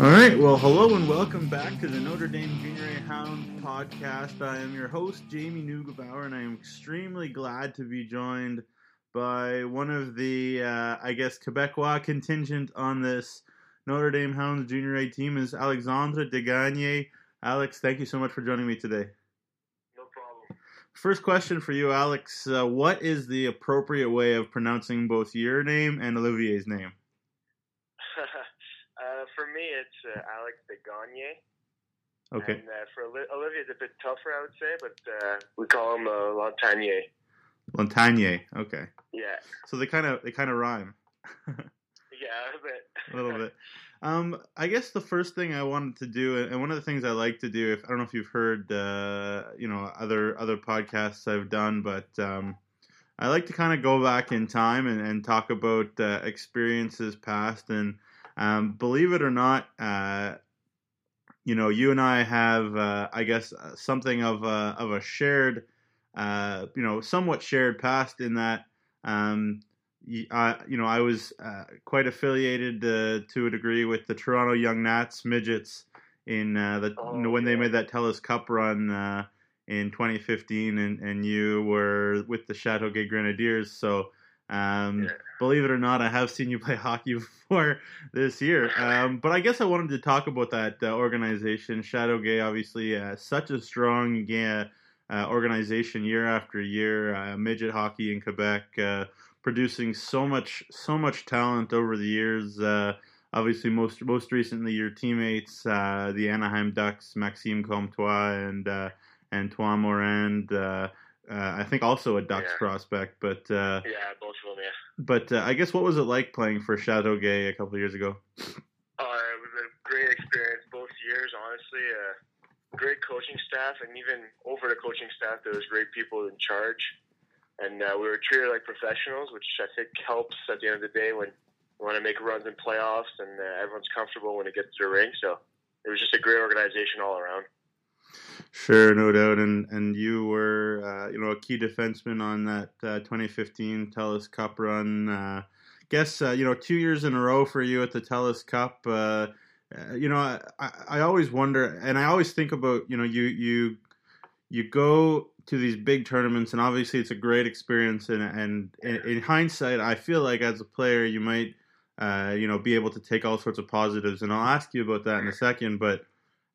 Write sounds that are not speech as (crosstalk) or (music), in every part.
All right. Well, hello and welcome back to the Notre Dame Junior A Hound podcast. I am your host, Jamie Neugebauer, and I am extremely glad to be joined by one of the, uh, I guess, Quebecois contingent on this Notre Dame Hounds Junior A team is Alexandre Desgagnes. Alex, thank you so much for joining me today. No problem. First question for you, Alex. Uh, what is the appropriate way of pronouncing both your name and Olivier's name? uh, for me, it's uh, Alex Desgagnes. Okay. And uh, for Oli- Olivier, it's a bit tougher, I would say, but uh, we call him uh, Lantagne. Lantagne. Okay. Yeah. So they kind of they kind of rhyme. (laughs) Yeah, a bit. a little bit. (laughs) Um, I guess the first thing I wanted to do, and one of the things I like to do, if I don't know if you've heard, uh, you know, other other podcasts I've done, but um, I like to kind of go back in time and, and talk about uh, experiences past. And um, believe it or not, uh, you know, you and I have, uh, I guess, uh, something of a, of a shared, uh, you know, somewhat shared past in that. Um, I, you know, I was uh, quite affiliated uh, to a degree with the Toronto Young Nats midgets in uh, the Oh, you know, when they made that Telus Cup run uh, in 2015, and, and you were with the Chateau Chateauguay Grenadiers. So, um, Yeah. believe it or not, I have seen you play (laughs) hockey before this year. Um, but I guess I wanted to talk about that uh, organization, Chateauguay. Obviously, uh, such a strong uh, organization year after year. Uh, midget hockey in Quebec, uh, producing so much, so much talent over the years. Uh, obviously, most most recently, your teammates, uh, the Anaheim Ducks, Maxime Comtois and uh, Antoine Morand. Uh, I think also a Ducks Yeah. prospect, but uh, Yeah, both of them, yeah. but uh, I guess what was it like playing for Chateau Chateauguay a couple of years ago? Uh, it was a great experience both years, honestly. Uh, great coaching staff, and even over the coaching staff, there was great people in charge. And uh, we were treated like professionals, which I think helps at the end of the day when you want to make runs in playoffs and uh, everyone's comfortable when it gets to the ring. So it was just a great organization all around. Sure, no doubt, and and you were uh, you know a key defenseman on that uh, 2015 Telus Cup run. Uh, guess uh, you know two years in a row for you at the Telus Cup. Uh, uh, you know, I, I always wonder, and I always think about you know you you you go to these big tournaments, and obviously it's a great experience. And and in, in hindsight, I feel like as a player, you might you know be able to take all sorts of positives, and I'll ask you about that in a second, but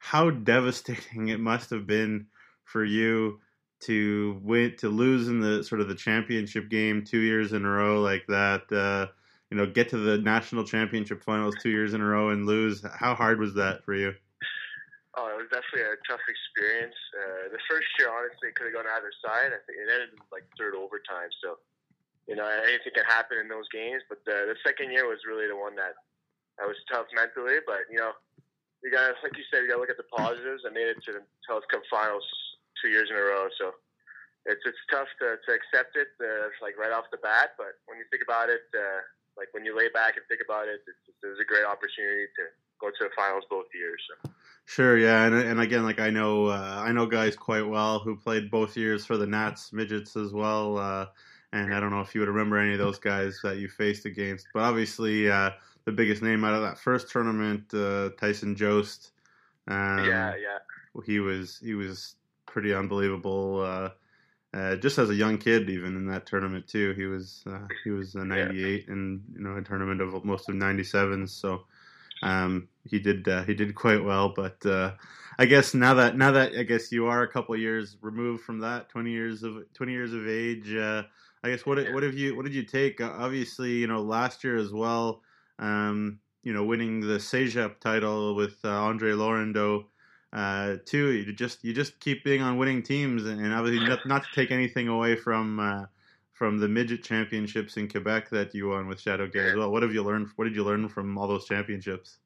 how devastating (laughs) it must have been for you to win to lose in the sort of the championship game two years in a row like that uh, you know get to the national championship finals two years in a row and lose how hard was that for you Oh, it was definitely a tough experience. Uh, the first year, honestly, could have gone either side. I think it ended in like third overtime. So, you know, anything can happen in those games. But the, the second year was really the one that that was tough mentally. But you know, you got like you said, you got to look at the positives. I made it to the Telus Cup finals two years in a row. So it's it's tough to, to accept it uh, like right off the bat. But when you think about it, uh, like when you lay back and think about it, it's, it was a great opportunity to go to the finals both years. So. sure yeah and, and again like i know uh, i know guys quite well who played both years for the nats midgets as well uh, and i don't know if you would remember any of those guys that you faced against but obviously uh, the biggest name out of that first tournament uh, tyson jost um, yeah, yeah. he was he was pretty unbelievable. Uh, uh, just as a young kid, even in that tournament too, he was uh, he was a '98 and you know a tournament of most of '97s. So um, he did uh, he did quite well. But uh, I guess now that now that I guess you are a couple years removed from that, 20 years of 20 years of age. Uh, I guess what what have you what did you take? Uh, obviously, you know last year as well. Um, you know, winning the CEGEP title with uh, Andre Laurendeau uh, too. You just you just keep being on winning teams, and, and obviously not, not to take anything away from uh, from the midget championships in Quebec that you won with Chateauguay as well. What have you learned? What did you learn from all those championships?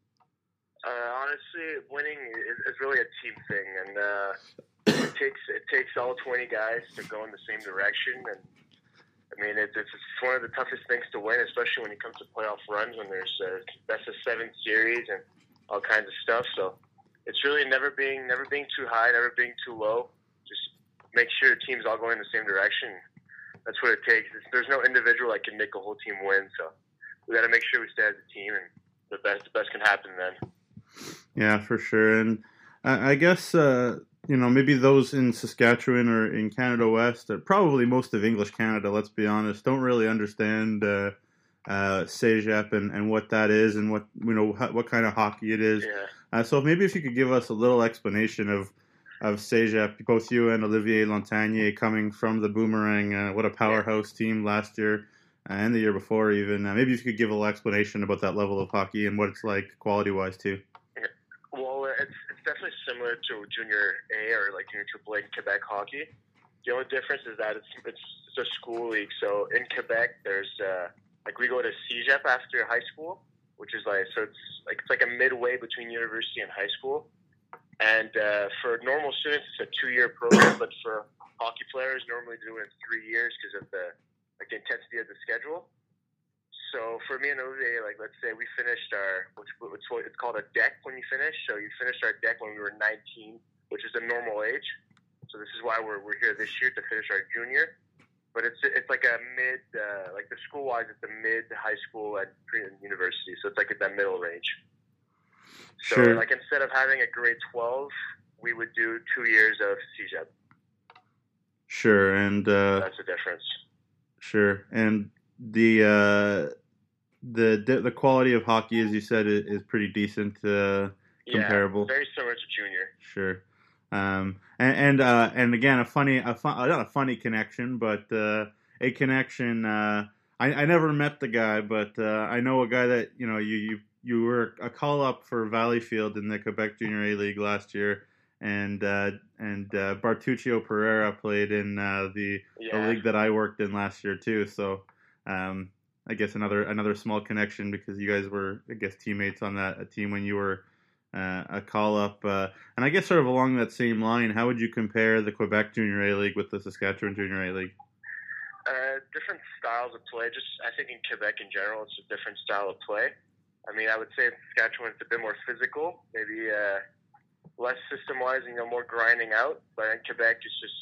Uh, honestly, winning is, is really a team thing, and uh, it (coughs) takes it takes all twenty guys to go in the same direction. And I mean, it, it's, it's one of the toughest things to win, especially when you come to playoff runs when there's uh, best of seven series and all kinds of stuff. So it's really never being never being too high, never being too low. Just make sure the team's all going in the same direction. That's what it takes. It's, there's no individual that can make a whole team win. So we got to make sure we stay as a team, and the best the best can happen then. Yeah, for sure. And I, I guess uh, you know maybe those in Saskatchewan or in Canada West, or probably most of English Canada, let's be honest, don't really understand. Uh, uh, CEGEP and, and what that is and what you know what kind of hockey it is. Yeah. Uh, so maybe if you could give us a little explanation of of CEGEP, both you and Olivier Lantagne coming from the Boomerang, uh, what a powerhouse team last year and the year before even. Uh, maybe if you could give a little explanation about that level of hockey and what it's like quality wise too. It's, it's definitely similar to junior A or like junior triple A Quebec hockey. The only difference is that it's it's, it's a school league. So in Quebec, there's uh, like we go to CEGEP after high school, which is like so it's like it's like a midway between university and high school. And uh, for normal students, it's a two-year program, but for hockey players, normally do it in three years because of the like the intensity of the schedule. So for me and Olivier, like let's say we finished our which what's what it's called a deck when you finish. So you finished our deck when we were 19, which is a normal age. So this is why we're we're here this year to finish our junior but it's it's like a mid uh, like the school wise it's a mid high school and pre university so it's like at that middle range so Sure. like instead of having a grade 12 we would do two years of CEGEP Sure, and uh, that's the difference Sure, and the uh, the the quality of hockey, as you said, is, is pretty decent. Uh, Comparable. yeah very similar to junior sure, um, and and, uh, and again, a funny, a fun, not a funny connection, but uh, a connection. Uh, I, I never met the guy, but uh, I know a guy that you know you you you were a call up for Valleyfield in the Quebec Junior A League last year, and uh, and uh, Bartuccio Pereira played in uh, the the league that I worked in last year too. So um, I guess another another small connection because you guys were I guess teammates on that a team when you were uh, a call up. Uh, and I guess sort of along that same line, how would you compare the Quebec Junior A League with the Saskatchewan Junior A League? uh, different styles of play just I think in Quebec in general it's a different style of play I mean I would say in Saskatchewan it's a bit more physical maybe uh, less system wise and you know more grinding out but in Quebec it's just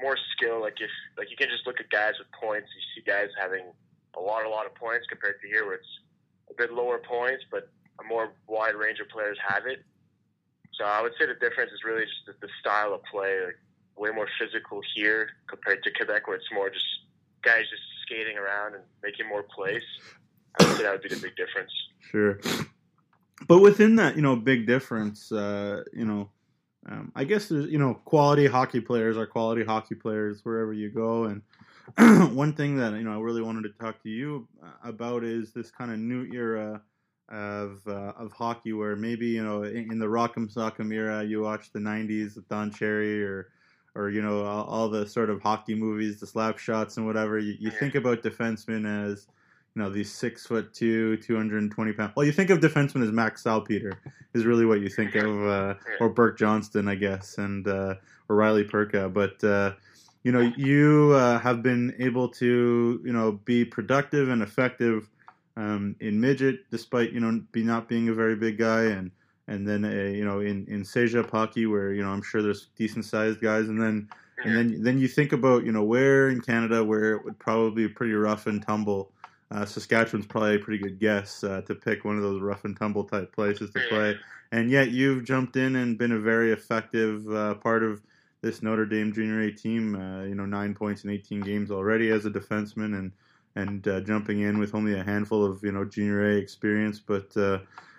more skill like if like you can just look at guys with points you see guys having a lot a lot of points compared to here where it's a bit lower points but a more wide range of players have it so I would say the difference is really just the, the style of play like way more physical here compared to Quebec where it's more just guys just skating around and making more plays. I would say that would be the big difference. Sure. But within that, you know, big difference, uh, you know, um, I guess there's, you know, quality hockey players are quality hockey players wherever you go. And (clears throat) one thing that, you know, I really wanted to talk to you about is this kind of new era of uh, of hockey where maybe, you know, in, in the Rock'em Sock'em era, you watch the 90s with Don Cherry or, or you know, all, all the sort of hockey movies, the slap shots and whatever. You, you think about defensemen as, you know, these six foot two, 220 pound. Well, you think of defensemen as Max Salpeter is really what you think of, uh, (laughs) or Burke Johnston, I guess, and uh, or Riley Perka. But uh, you know, you uh, have been able to, you know, be productive and effective um, in midget, despite you know be not being a very big guy, and and then uh, you know in in Seja hockey, where you know I'm sure there's decent sized guys, and then and then then you think about you know where in Canada where it would probably be pretty rough and tumble. Uh, Saskatchewan's probably a pretty good guess uh, to pick one of those rough and tumble type places to play, and yet you've jumped in and been a very effective uh, part of this Notre Dame Junior A team. Uh, you know, nine points in 18 games already as a defenseman, and and uh, jumping in with only a handful of you know Junior A experience, but. Uh,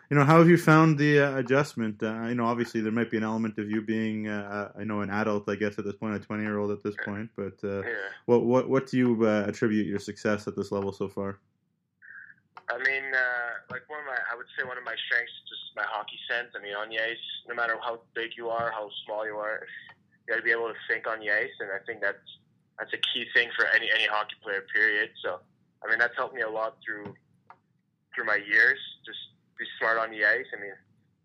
you know, how have you found the uh, adjustment? Uh, you know, obviously there might be an element of you being, uh, I know, an adult, I guess, at this point, a twenty-year-old at this point. But uh, Yeah. what what what do you uh, attribute your success at this level so far? I mean, uh, like one of my, I would say one of my strengths is just my hockey sense. I mean, on the ice, no matter how big you are, how small you are, got to be able to think on the ice, and I think that's that's a key thing for any any hockey player. Period. So, I mean, that's helped me a lot through through my years. Just be smart on the ice. I mean,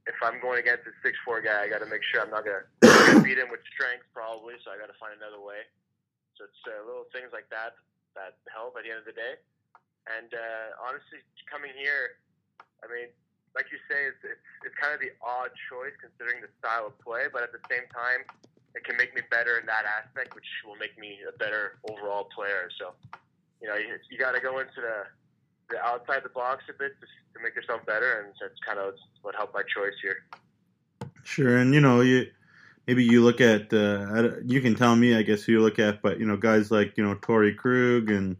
if I'm going against a six four guy, I got to make sure I'm not gonna (coughs) beat him with strength, probably. So I got to find another way. So it's uh, little things like that that help at the end of the day. And uh, honestly, coming here, I mean, like you say, it's, it's it's kind of the odd choice considering the style of play, but at the same time, it can make me better in that aspect, which will make me a better overall player. So, you know, you, you got to go into the the outside the box a bit to, to make yourself better, and that's kind of what helped my choice here. Sure, and you know you maybe you look at uh, you can tell me I guess who you look at, but you know guys like you know Torey Krug and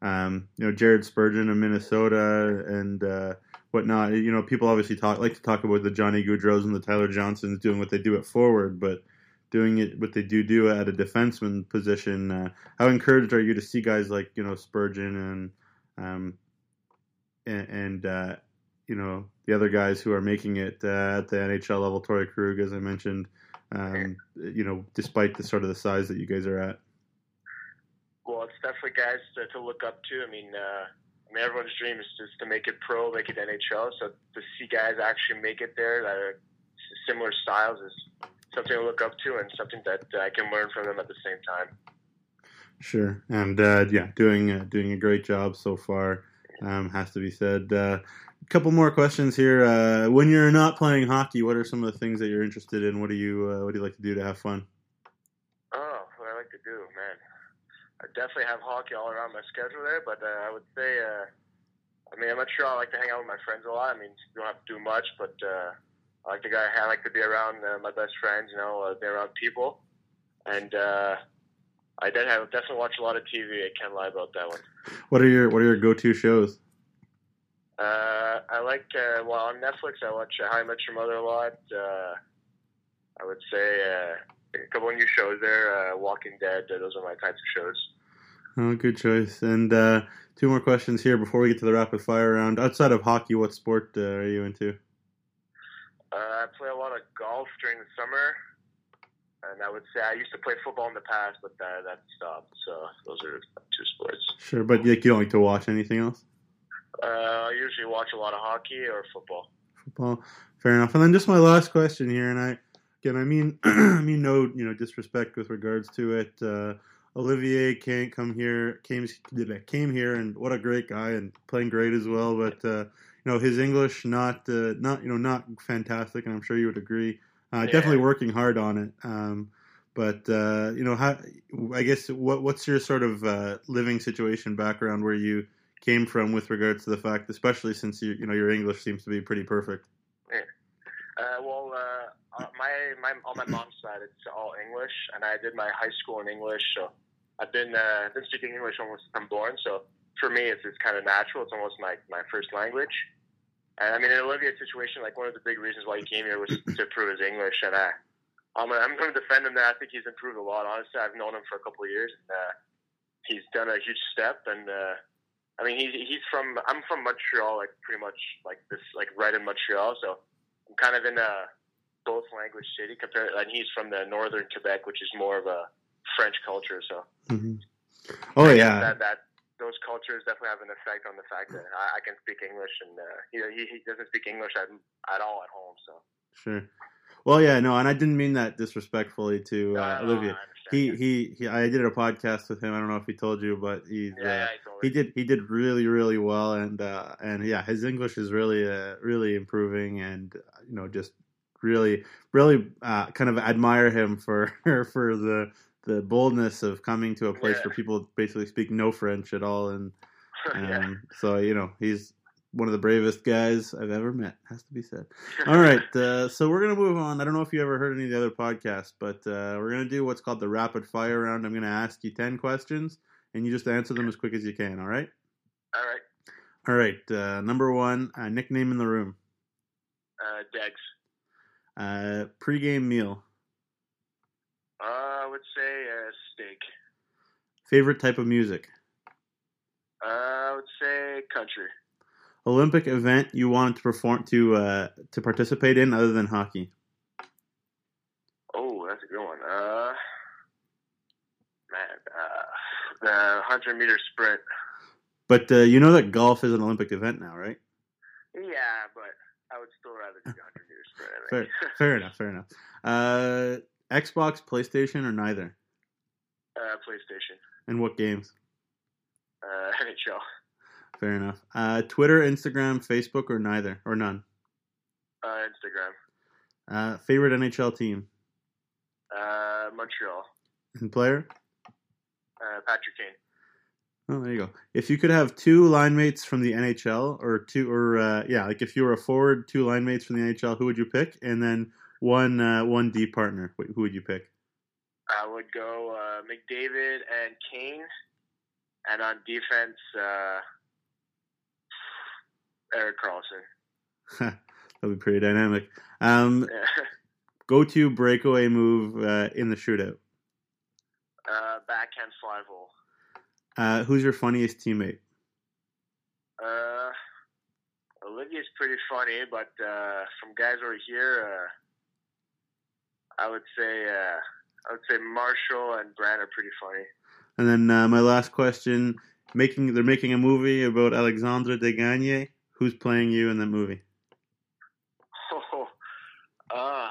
um, you know Jared Spurgeon of Minnesota and uh, whatnot. You know people obviously talk like to talk about the Johnny Gaudreaus and the Tyler Johnsons doing what they do at forward, but doing it what they do do at a defenseman position. Uh, how encouraged are you to see guys like you know Spurgeon and um, and, and uh, you know the other guys who are making it uh, at the NHL level, Torey Krug, as I mentioned. Um, you know, despite the sort of the size that you guys are at. Well, it's definitely guys to, to look up to. I mean, uh, I mean, everyone's dream is just to make it pro, make it NHL. So to see guys actually make it there that are similar styles is something to look up to and something that uh, I can learn from them at the same time. Sure, and uh, yeah, doing uh, doing a great job so far. Um, has to be said. Uh, a couple more questions here. Uh, when you're not playing hockey, what are some of the things that you're interested in? What do you uh, What do you like to do to have fun? Oh, what I like to do, man. I definitely have hockey all around my schedule there, but uh, I would say, uh, I mean, I'm not sure. I like to hang out with my friends a lot. I mean, you don't have to do much, but uh, I like to go. I like to be around uh, my best friends. You know, uh, be around people, and uh, I did have definitely watch a lot of TV. I can't lie about that one. What are your What are your go to shows? Uh, I like uh, well on Netflix. I watch uh, How I Met Your Mother a lot. Uh, I would say uh, a couple of new shows there. Uh, Walking Dead. Uh, those are my types of shows. Oh, good choice. And uh, two more questions here before we get to the rapid fire round. Outside of hockey, what sport uh, are you into? Uh, I play a lot of golf during the summer, and I would say I used to play football in the past, but that that stopped. So those are two sports. Sure, but like, you don't like to watch anything else? Uh, I usually watch a lot of hockey or football. Football, fair enough. And then just my last question here, and I again, I mean, (clears throat) I mean, no, you know, disrespect with regards to it. Uh, Olivier can't come here, came came here, and what a great guy, and playing great as well. But uh, you know, his English not uh, not you know not fantastic, and I'm sure you would agree. Uh, Yeah. Definitely working hard on it. Um, but uh, you know, how I guess what what's your sort of uh, living situation background where you came from with regards to the fact, especially since you you know your English seems to be pretty perfect. Uh, well, uh, uh, my my on my mom's side, it's all English, and I did my high school in English, so I've been uh, been speaking English almost since I'm born. So for me, it's it's kind of natural. It's almost my my first language. And I mean, in Olivier's situation, like one of the big reasons why he came here was to improve his English, and I, I'm gonna, I'm going to defend him. There, I think he's improved a lot. Honestly, I've known him for a couple of years, and uh, he's done a huge step. And uh, I mean, he's he's from I'm from Montreal, like pretty much like this, like right in Montreal. So I'm kind of in a both language city compared, and he's from the northern Quebec, which is more of a French culture. So hmm Oh yeah, that that those cultures definitely have an effect on the fact that I, I can speak English, and uh, you know, he he doesn't speak English at, at all at home. So sure. Well, yeah, no, and I didn't mean that disrespectfully to uh, No, no, Olivier. I. He, he, he, I did a podcast with him. I don't know if he told you, but he's, yeah, uh, yeah, he did, he did really, really well, and uh, and yeah, his English is really, uh, really improving, and uh, you know, just really, really, uh, kind of admire him for (laughs) for the the boldness of coming to a place Yeah. where people basically speak no French at all, and (laughs) yeah. um, so you know, he's one of the bravest guys I've ever met. Has to be said. All right, (laughs) uh, so we're gonna move on. I don't know if you ever heard any of the other podcasts, but uh, we're gonna do what's called the rapid fire round. I'm gonna ask you ten questions, and you just answer them as quick as you can. All right. All right, All right. Uh, number one, uh, nickname in the room. uh, Degs. Uh, pre-game meal. Would say uh, steak. Favorite type of music. Uh, I would say country. Olympic event you wanted to perform to uh, to participate in other than hockey. Oh, that's a good one. Uh, man, uh, the hundred meter sprint. But uh, you know that golf is an Olympic event now, right? Yeah, but I would still rather do the hundred meter sprint. Fair, fair enough. Fair enough. Uh, Xbox, PlayStation, or neither? uh, PlayStation. And what games? Uh, (laughs) NHL. Fair enough. Uh, Twitter, Instagram, Facebook, or neither, or none. Uh, Instagram. Uh, favorite NHL team Uh, Montreal. and player? Uh, Patrick Kane. Oh, there you go. If you could have two line mates from the NHL, or two, or uh, yeah, like if you were a forward, two line mates from the NHL, who would you pick? And then one uh, one D partner, who would you pick? I would go uh, McDavid and Kane, and on defense, uh, Erik Karlsson. (laughs) That'd be pretty dynamic. Um, (laughs) go to breakaway move uh, in the shootout. Uh, backhand five hole. Uh, who's your funniest teammate? Uh, Olivier's pretty funny, but uh, from guys over here, uh, I would say uh, I would say Marshall and Brand are pretty funny. And then uh, my last question: making they're making a movie about Alexandre Desgagnes. Who's playing you in that movie? (laughs) Oh, uh,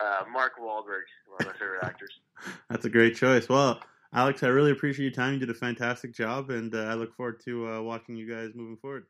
uh, Mark Wahlberg, one of my favorite actors. (laughs) That's a great choice. Well, Alex, I really appreciate your time. You did a fantastic job, and uh, I look forward to uh, watching you guys moving forward.